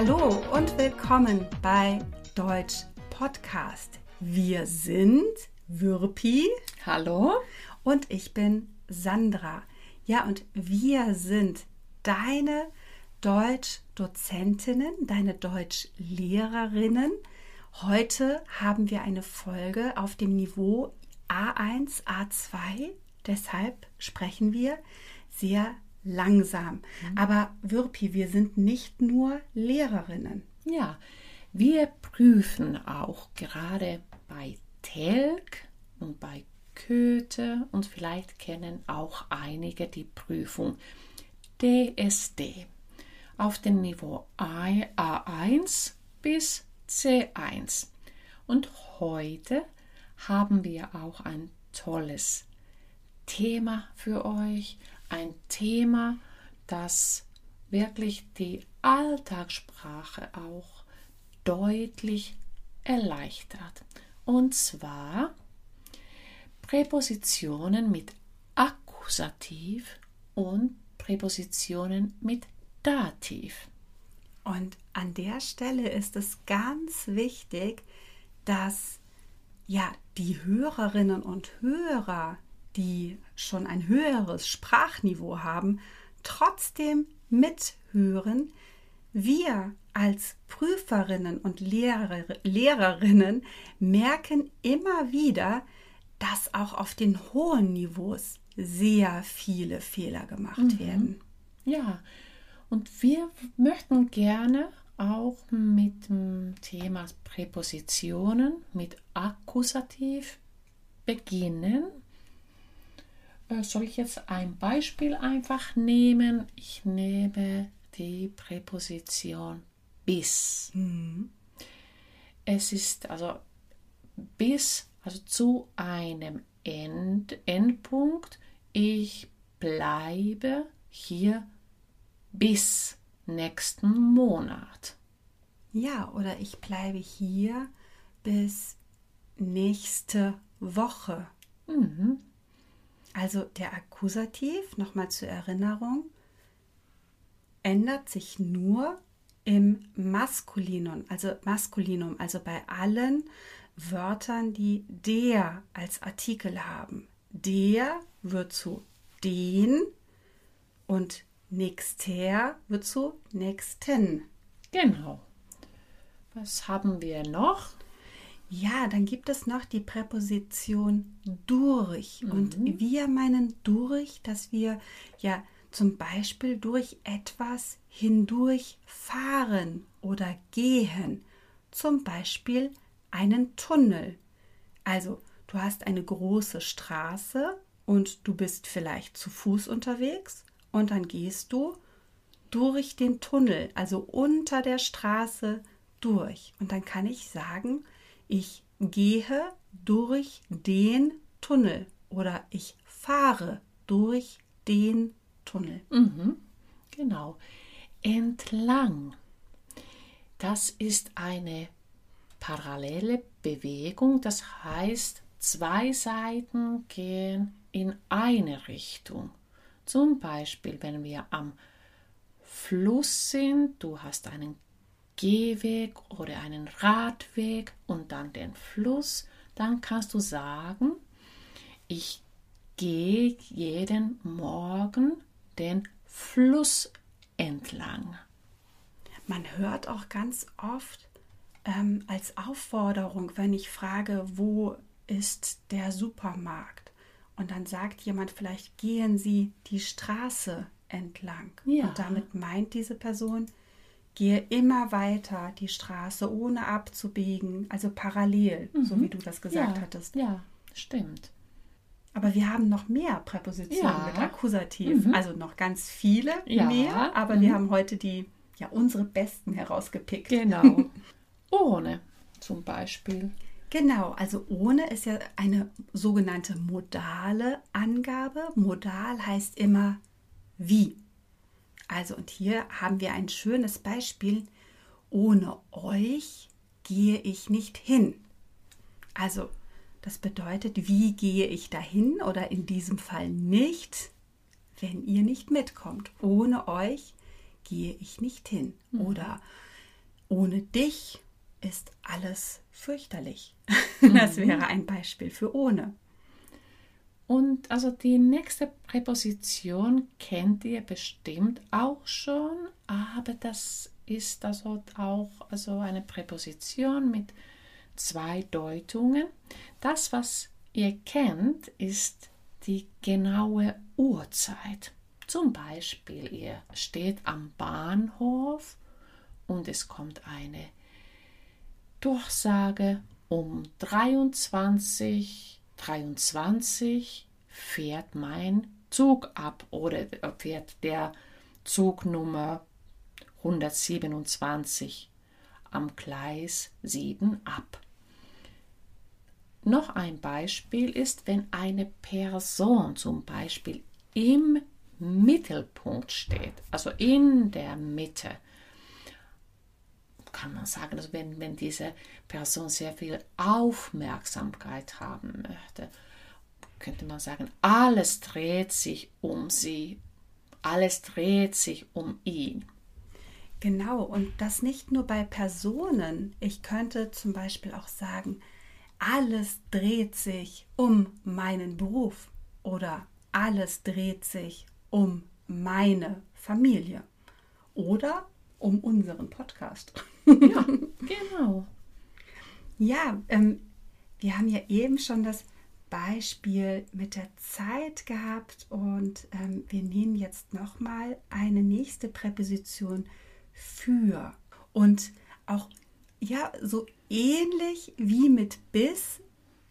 Hallo und willkommen bei Deutsch Podcast. Wir sind Würpi. Hallo. Und ich bin Sandra. Ja, und wir sind deine Deutschdozentinnen, deine Deutschlehrerinnen. Heute haben wir eine Folge auf dem Niveau A1, A2. Deshalb sprechen wir sehr langsam. Mhm. Aber Würpi, wir sind nicht nur Lehrerinnen. Ja, wir prüfen auch gerade bei Telk und bei Köthe und vielleicht kennen auch einige die Prüfung DSD auf dem Niveau A1 bis C1. Und heute haben wir auch ein tolles Thema für euch, ein Thema, das wirklich die Alltagssprache auch deutlich erleichtert. Und zwar Präpositionen mit Akkusativ und Präpositionen mit Dativ. Und an der Stelle ist es ganz wichtig, dass ja die Hörerinnen und Hörer, die schon ein höheres Sprachniveau haben, trotzdem mithören. Wir als Prüferinnen und Lehrer, Lehrerinnen merken immer wieder, dass auch auf den hohen Niveaus sehr viele Fehler gemacht mhm. werden. Ja, und wir möchten gerne auch mit dem Thema Präpositionen, mit Akkusativ beginnen. Äh, soll ich jetzt ein Beispiel einfach nehmen? Ich nehme die Präposition bis. Mhm. Es ist also bis, also zu einem End, Endpunkt. Ich bleibe hier bis nächsten Monat. Ja, oder ich bleibe hier bis nächste Woche. Mhm. Also der Akkusativ, nochmal zur Erinnerung, ändert sich nur im Maskulinum, also Maskulinum, also bei allen Wörtern, die der als Artikel haben. Der wird zu den und Nächster wird zu nächsten. Genau. Was haben wir noch? Ja, dann gibt es noch die Präposition durch. Mhm. Und wir meinen durch, dass wir ja zum Beispiel durch etwas hindurch fahren oder gehen. Zum Beispiel einen Tunnel. Also, du hast eine große Straße und du bist vielleicht zu Fuß unterwegs und dann gehst du durch den Tunnel, also unter der Straße durch. Und dann kann ich sagen, ich gehe durch den Tunnel oder ich fahre durch den Tunnel. Mhm, genau. Entlang. Das ist eine parallele Bewegung, das heißt, zwei Seiten gehen in eine Richtung. Zum Beispiel, wenn wir am Fluss sind, du hast einen Gehweg oder einen Radweg und dann den Fluss, dann kannst du sagen, ich gehe jeden Morgen den Fluss entlang. Man hört auch ganz oft ähm, als Aufforderung, wenn ich frage, wo ist der Supermarkt? Und dann sagt jemand vielleicht, gehen Sie die Straße entlang. Ja. Und damit meint diese Person, gehe immer weiter die Straße, ohne abzubiegen, also parallel, mhm. so wie du das gesagt ja. hattest. Ja, stimmt. Aber wir haben noch mehr Präpositionen ja. mit Akkusativ. Mhm. Also noch ganz viele ja. mehr, aber mhm. wir haben heute die, ja, unsere besten herausgepickt. Genau. Ohne zum Beispiel. Genau, also ohne ist ja eine sogenannte modale Angabe. Modal heißt immer wie. Also und hier haben wir ein schönes Beispiel. Ohne euch gehe ich nicht hin. Also das bedeutet, wie gehe ich dahin oder in diesem Fall nicht, wenn ihr nicht mitkommt. Ohne euch gehe ich nicht hin. Mhm. Oder ohne dich ist alles fürchterlich. Das Mhm. wäre ein Beispiel für ohne. Und also die nächste Präposition kennt ihr bestimmt auch schon, aber das ist also auch also eine Präposition mit zwei Deutungen. Das, was ihr kennt, ist die genaue Uhrzeit. Zum Beispiel, ihr steht am Bahnhof und es kommt eine Durchsage um 23, 23 fährt mein Zug ab oder fährt der Zug Nummer 127 am Gleis 7 ab. Noch ein Beispiel ist, wenn eine Person zum Beispiel im Mittelpunkt steht, also in der Mitte, kann man sagen, also wenn, wenn diese Person sehr viel Aufmerksamkeit haben möchte, könnte man sagen, alles dreht sich um sie, alles dreht sich um ihn. Genau, und das nicht nur bei Personen. Ich könnte zum Beispiel auch sagen, alles dreht sich um meinen Beruf oder alles dreht sich um meine Familie oder um unseren Podcast. Ja, genau. Ja, ähm, wir haben ja eben schon das Beispiel mit der Zeit gehabt und ähm, wir nehmen jetzt nochmal eine nächste Präposition für. Und auch ja, so ähnlich wie mit bis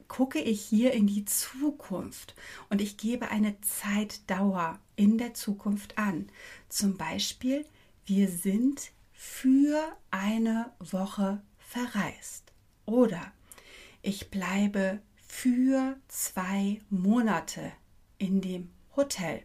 gucke ich hier in die Zukunft und ich gebe eine Zeitdauer in der Zukunft an. Zum Beispiel, wir sind für eine Woche verreist. Oder ich bleibe für zwei Monate in dem Hotel.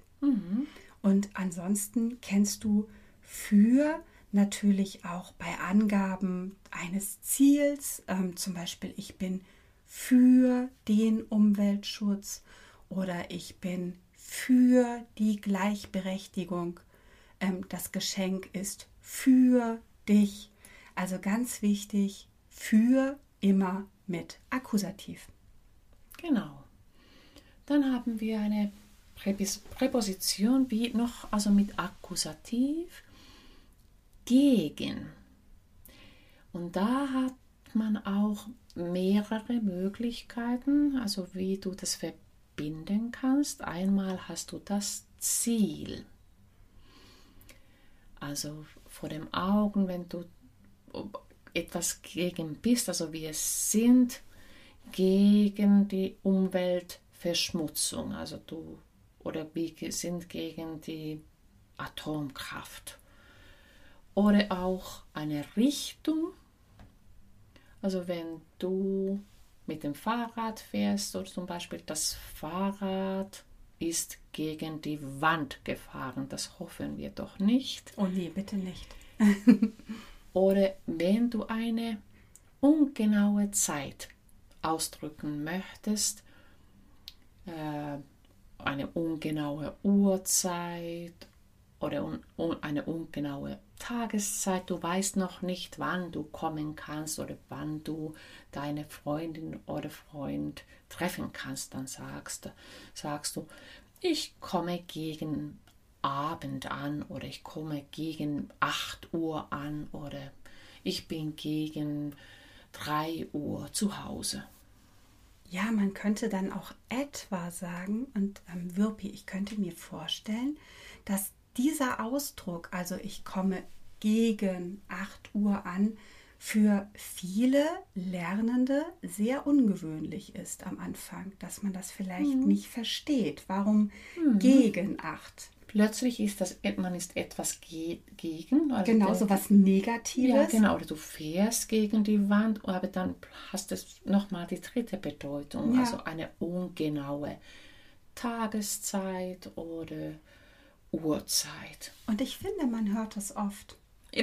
Und ansonsten kennst du für natürlich auch bei Angaben eines Ziels, ähm, zum Beispiel ich bin für den Umweltschutz oder ich bin für die Gleichberechtigung. Ähm, das Geschenk ist für dich. Also ganz wichtig, für immer mit Akkusativ. Genau. Dann haben wir eine Präposition wie noch, also mit Akkusativ, gegen. Und da hat man auch mehrere Möglichkeiten, also wie du das verbinden kannst. Einmal hast du das Ziel. Also vor den Augen, wenn du etwas gegen bist, also wir sind gegen die Umweltverschmutzung, also du oder wir sind gegen die Atomkraft. Oder auch eine Richtung, also wenn du mit dem Fahrrad fährst oder zum Beispiel das Fahrrad ist gegen die Wand gefahren, das hoffen wir doch nicht. Oh nee, bitte nicht. Oder wenn du eine ungenaue Zeit ausdrücken möchtest, äh, eine ungenaue Uhrzeit oder un, un, eine ungenaue Tageszeit, du weißt noch nicht, wann du kommen kannst oder wann du deine Freundin oder Freund treffen kannst, dann sagst, sagst du, ich komme gegen Abend an oder ich komme gegen 8 Uhr an oder ich bin gegen 3 Uhr zu Hause. Ja, man könnte dann auch etwa sagen, und ähm, Wirpi, ich könnte mir vorstellen, dass dieser Ausdruck, also ich komme gegen 8 Uhr an, für viele Lernende sehr ungewöhnlich ist am Anfang, dass man das vielleicht Mhm. nicht versteht. Warum gegen 8? Plötzlich ist das, man ist etwas ge gegen. Also Genau, so was Negatives. Ja, genau. Oder du fährst gegen die Wand, aber dann hast du nochmal die dritte Bedeutung, Ja. also eine ungenaue Tageszeit oder Uhrzeit. Und ich finde, man hört das oft.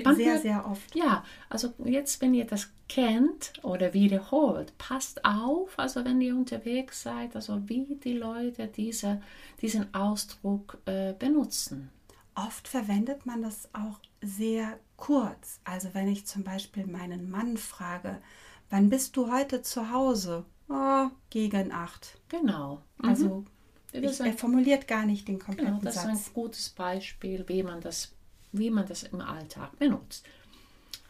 Man sehr, hört- sehr oft. Ja, also jetzt, wenn ihr das kennt oder wiederholt, passt auf, also wenn ihr unterwegs seid, also wie die Leute diese, diesen Ausdruck äh, benutzen. Oft verwendet man das auch sehr kurz. Also wenn ich zum Beispiel meinen Mann frage, wann bist du heute zu Hause? Oh, gegen acht. Genau. Mhm. Also ich, er formuliert gar nicht den kompletten genau, das Satz. ist ein gutes Beispiel, wie man das, wie man das im Alltag benutzt.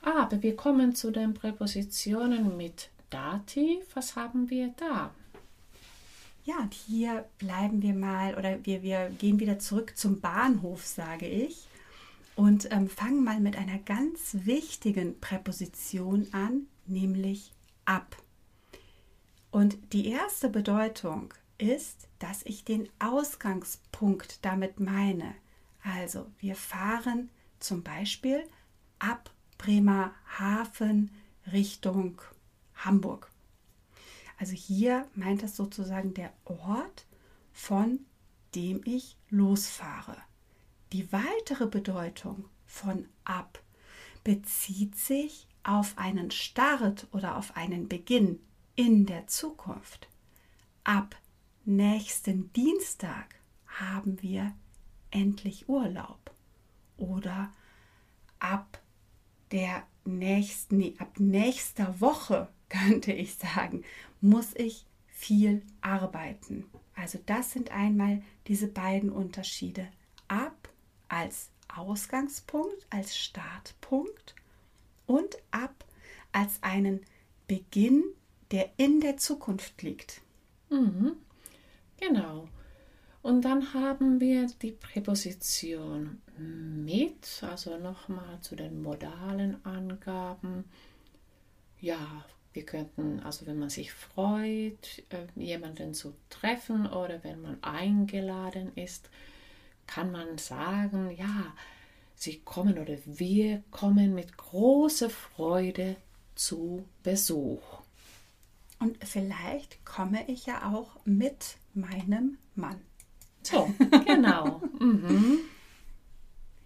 Aber wir kommen zu den Präpositionen mit Dativ. Was haben wir da? Ja, und hier bleiben wir mal oder wir, wir gehen wieder zurück zum Bahnhof, sage ich, und ähm, fangen mal mit einer ganz wichtigen Präposition an, nämlich ab. Und die erste Bedeutung ist, dass ich den Ausgangspunkt damit meine. Also wir fahren zum Beispiel ab Bremerhaven Richtung Hamburg. Also hier meint das sozusagen der Ort, von dem ich losfahre. Die weitere Bedeutung von ab bezieht sich auf einen Start oder auf einen Beginn in der Zukunft. Ab nächsten Dienstag haben wir endlich Urlaub. Oder ab der nächsten, nee, ab nächster Woche könnte ich sagen, muss ich viel arbeiten. Also das sind einmal diese beiden Unterschiede. Ab als Ausgangspunkt, als Startpunkt und ab als einen Beginn, der in der Zukunft liegt. Mhm. Genau. Und dann haben wir die Präposition mit, also nochmal zu den modalen Angaben. Ja, wir könnten, also wenn man sich freut, äh, jemanden zu treffen oder wenn man eingeladen ist, kann man sagen, ja, sie kommen oder wir kommen mit großer Freude zu Besuch. Und vielleicht komme ich ja auch mit meinem Mann. So, genau. mhm.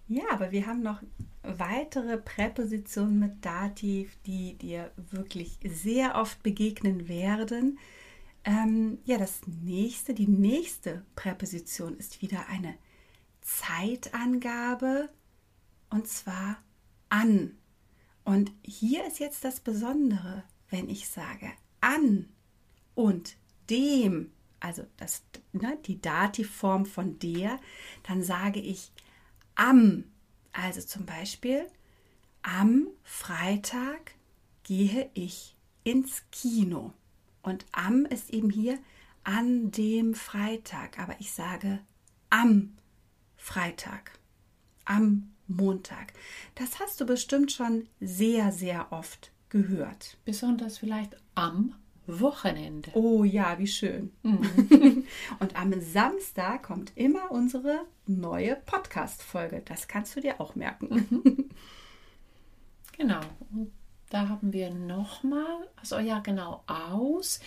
Ja, aber wir haben noch weitere Präpositionen mit Dativ, die dir wirklich sehr oft begegnen werden. Ähm, ja, das nächste, die nächste Präposition ist wieder eine Zeitangabe und zwar an. Und hier ist jetzt das Besondere, wenn ich sage an und dem, also das, ne, die Dativform von der, dann sage ich am. Also zum Beispiel, am Freitag gehe ich ins Kino. Und am ist eben hier an dem Freitag. Aber ich sage am Freitag, am Montag. Das hast du bestimmt schon sehr, sehr oft gehört. Besonders vielleicht am Wochenende. Oh ja, wie schön. Mhm. Und am Samstag kommt immer unsere neue Podcast-Folge. Das kannst du dir auch merken. Mhm. Genau. Und da haben wir nochmal, also ja, genau, aus.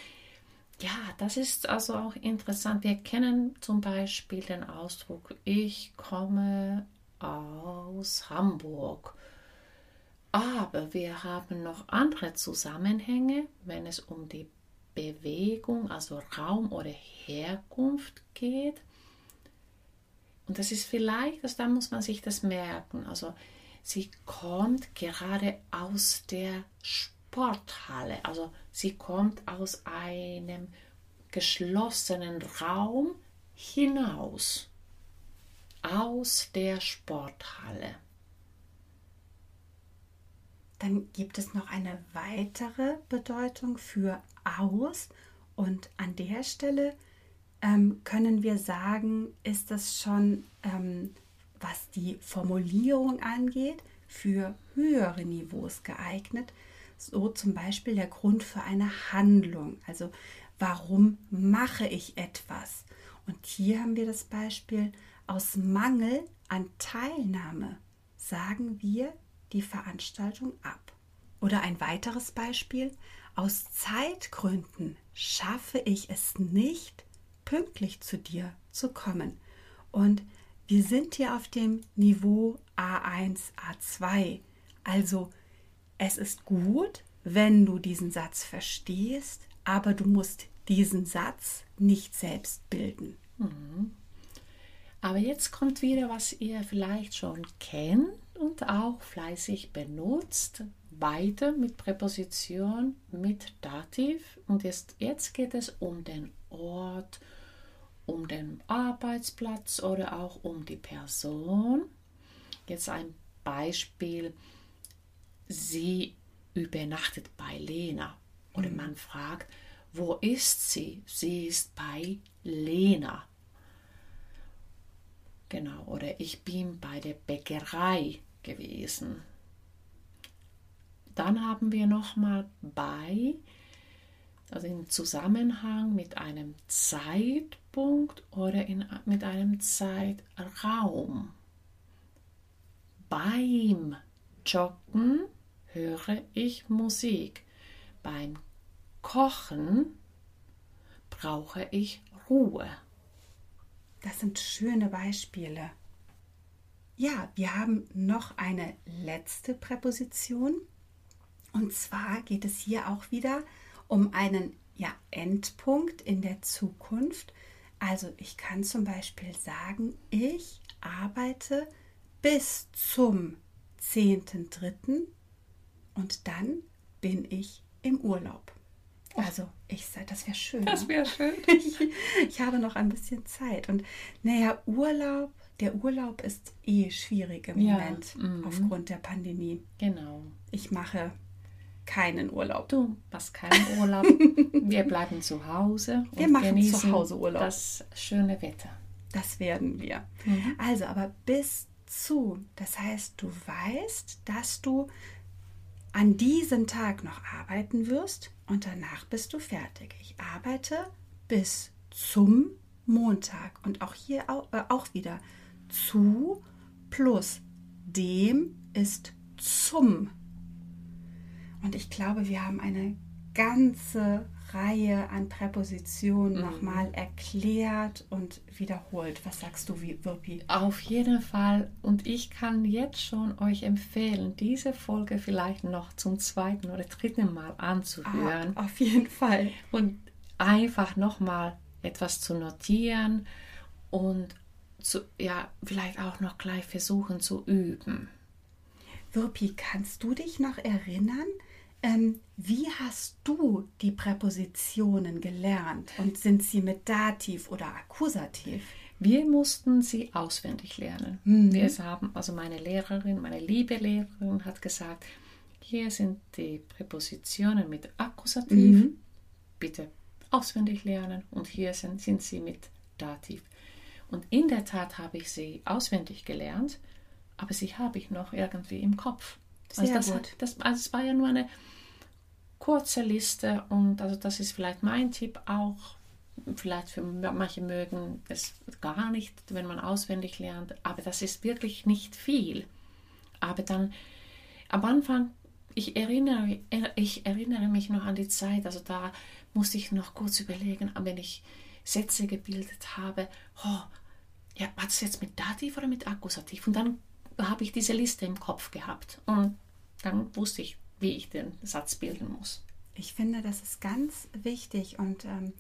Ja, das ist also auch interessant. Wir kennen zum Beispiel den Ausdruck, ich komme aus Hamburg. Aber wir haben noch andere Zusammenhänge, wenn es um die Bewegung, also Raum oder Herkunft geht. Und das ist vielleicht, also da muss man sich das merken. Also sie kommt gerade aus der Sporthalle. Also sie kommt aus einem geschlossenen Raum hinaus. Aus der Sporthalle. Dann gibt es noch eine weitere Bedeutung für aus und an der Stelle ähm, können wir sagen, ist das schon, ähm, was die Formulierung angeht, für höhere Niveaus geeignet. So zum Beispiel der Grund für eine Handlung. Also warum mache ich etwas? Und hier haben wir das Beispiel aus Mangel an Teilnahme sagen wir die Veranstaltung ab. Oder ein weiteres Beispiel, aus Zeitgründen schaffe ich es nicht, pünktlich zu dir zu kommen. Und wir sind hier auf dem Niveau A1, A2. Also es ist gut, wenn du diesen Satz verstehst, aber du musst diesen Satz nicht selbst bilden. Mhm. Aber jetzt kommt wieder, was ihr vielleicht schon kennt und auch fleißig benutzt. Weiter mit Präposition mit Dativ. Und jetzt, jetzt geht es um den Ort, um den Arbeitsplatz oder auch um die Person. Jetzt ein Beispiel. Sie übernachtet bei Lena. Oder mhm. man fragt, wo ist sie? Sie ist bei Lena. Genau, oder ich bin bei der Bäckerei gewesen. Dann haben wir nochmal bei, also im Zusammenhang mit einem Zeitpunkt oder in, mit einem Zeitraum. Beim Joggen höre ich Musik. Beim Kochen brauche ich Ruhe. Das sind schöne Beispiele. Ja, wir haben noch eine letzte Präposition. Und zwar geht es hier auch wieder um einen ja, Endpunkt in der Zukunft. Also ich kann zum Beispiel sagen, ich arbeite bis zum 10.3. und dann bin ich im Urlaub. Also, ich sage, das wäre schön. Das wäre schön. Ich, ich, habe noch ein bisschen Zeit. Und naja, Urlaub, der Urlaub ist eh schwierig im ja, Moment mm. aufgrund der Pandemie. Genau. Ich mache keinen Urlaub. Du machst keinen Urlaub. Wir bleiben zu Hause. Wir machen zu Hause Urlaub. Das schöne Wetter. Das werden wir. Mhm. Also, aber bis zu, das heißt, du weißt, dass du an diesem Tag noch arbeiten wirst und danach bist du fertig. Ich arbeite bis zum Montag und auch hier auch, äh, auch wieder zu plus dem ist zum. Und ich glaube, wir haben eine ganze Reihe an Präpositionen mhm. nochmal erklärt und wiederholt. Was sagst du, Wirpi? Auf jeden Fall. Und ich kann jetzt schon euch empfehlen, diese Folge vielleicht noch zum zweiten oder dritten Mal anzuhören. Ah, auf jeden Fall. Und einfach nochmal etwas zu notieren und zu, ja, vielleicht auch noch gleich versuchen zu üben. Wirpi, kannst du dich noch erinnern, ähm, wie hast du die Präpositionen gelernt und sind sie mit Dativ oder Akkusativ? Wir mussten sie auswendig lernen. Mhm. Wir haben, also meine Lehrerin, meine liebe Lehrerin hat gesagt, hier sind die Präpositionen mit Akkusativ. Mhm. Bitte auswendig lernen und hier sind, sind sie mit Dativ. Und in der Tat habe ich sie auswendig gelernt, aber sie habe ich noch irgendwie im Kopf. Also Sehr das, gut. Das, also es war ja nur eine kurze Liste und also das ist vielleicht mein Tipp auch. Vielleicht für manche mögen es gar nicht, wenn man auswendig lernt, aber das ist wirklich nicht viel. Aber dann am Anfang, ich erinnere, ich erinnere mich noch an die Zeit, also da musste ich noch kurz überlegen, wenn ich Sätze gebildet habe, oh, ja, war das jetzt mit Dativ oder mit Akkusativ? Und dann habe ich diese Liste im Kopf gehabt und dann wusste ich, wie ich den Satz bilden muss. Ich finde, das ist ganz wichtig und ähm,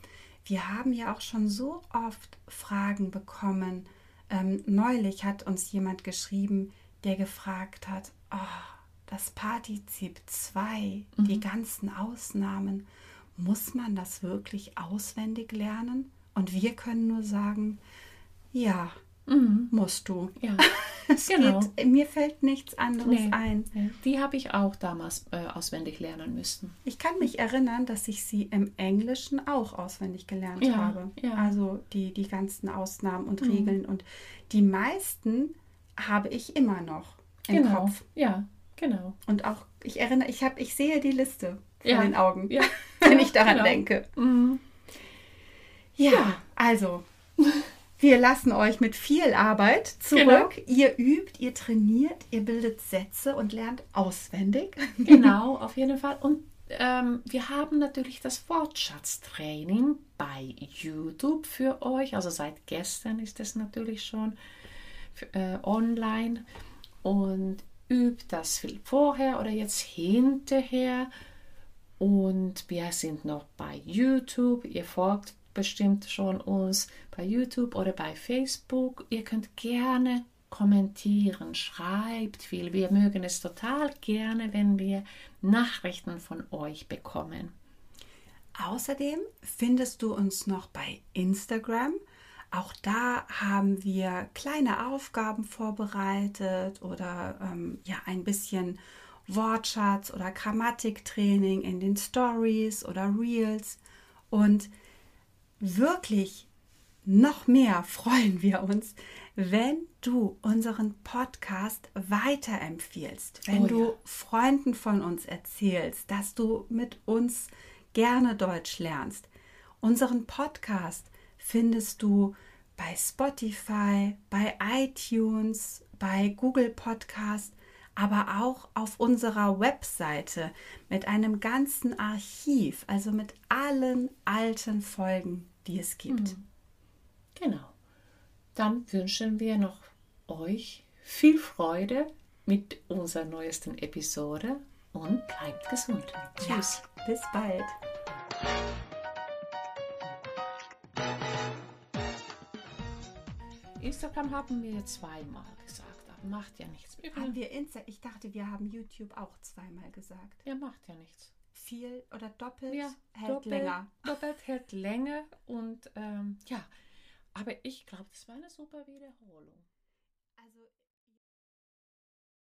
wir haben ja auch schon so oft Fragen bekommen. Ähm, neulich hat uns jemand geschrieben, der gefragt hat, oh, das Partizip 2, mhm. die ganzen Ausnahmen, muss man das wirklich auswendig lernen? Und wir können nur sagen, ja, Mhm. Musst du. Ja. es genau. Geht, mir fällt nichts anderes nee. ein. Die habe ich auch damals äh, auswendig lernen müssen. Ich kann mich erinnern, dass ich sie im Englischen auch auswendig gelernt ja, habe. Ja. Also die, die ganzen Ausnahmen und mhm. Regeln. Und die meisten habe ich immer noch im genau. Kopf. Ja, genau. Und auch, ich erinnere, ich habe, ich sehe die Liste vor ja. den Augen, wenn ich daran genau. denke. Mhm. Ja, also. Wir lassen euch mit viel Arbeit zurück. Genau. Ihr übt, ihr trainiert, ihr bildet Sätze und lernt auswendig. Genau, auf jeden Fall. Und ähm, wir haben natürlich das Wortschatztraining bei YouTube für euch. Also seit gestern ist es natürlich schon äh, online. Und übt das viel vorher oder jetzt hinterher. Und wir sind noch bei YouTube. Ihr folgt bestimmt schon uns bei YouTube oder bei Facebook. Ihr könnt gerne kommentieren, schreibt viel. Wir mögen es total gerne, wenn wir Nachrichten von euch bekommen. Außerdem findest du uns noch bei Instagram. Auch da haben wir kleine Aufgaben vorbereitet oder ähm, ja ein bisschen Wortschatz oder Grammatiktraining in den Stories oder Reels. Und wirklich noch mehr freuen wir uns, wenn du unseren Podcast weiterempfiehlst, wenn oh, du ja. Freunden von uns erzählst, dass du mit uns gerne Deutsch lernst. Unseren Podcast findest du bei Spotify, bei iTunes, bei Google Podcast, aber auch auf unserer Webseite mit einem ganzen Archiv, also mit allen alten Folgen, die es gibt. Hm. Genau. Dann wünschen wir noch euch viel Freude mit unserer neuesten Episode und bleibt gesund. Tschüss. Ja, bis bald. Instagram haben wir zweimal gesagt, macht ja nichts. Wir haben wir Insta ich dachte, wir haben YouTube auch zweimal gesagt. Ja, macht ja nichts. Viel oder doppelt ja, hält doppelt, länger. Doppelt hält länger und ähm, ja, aber ich glaube, das war eine super Wiederholung.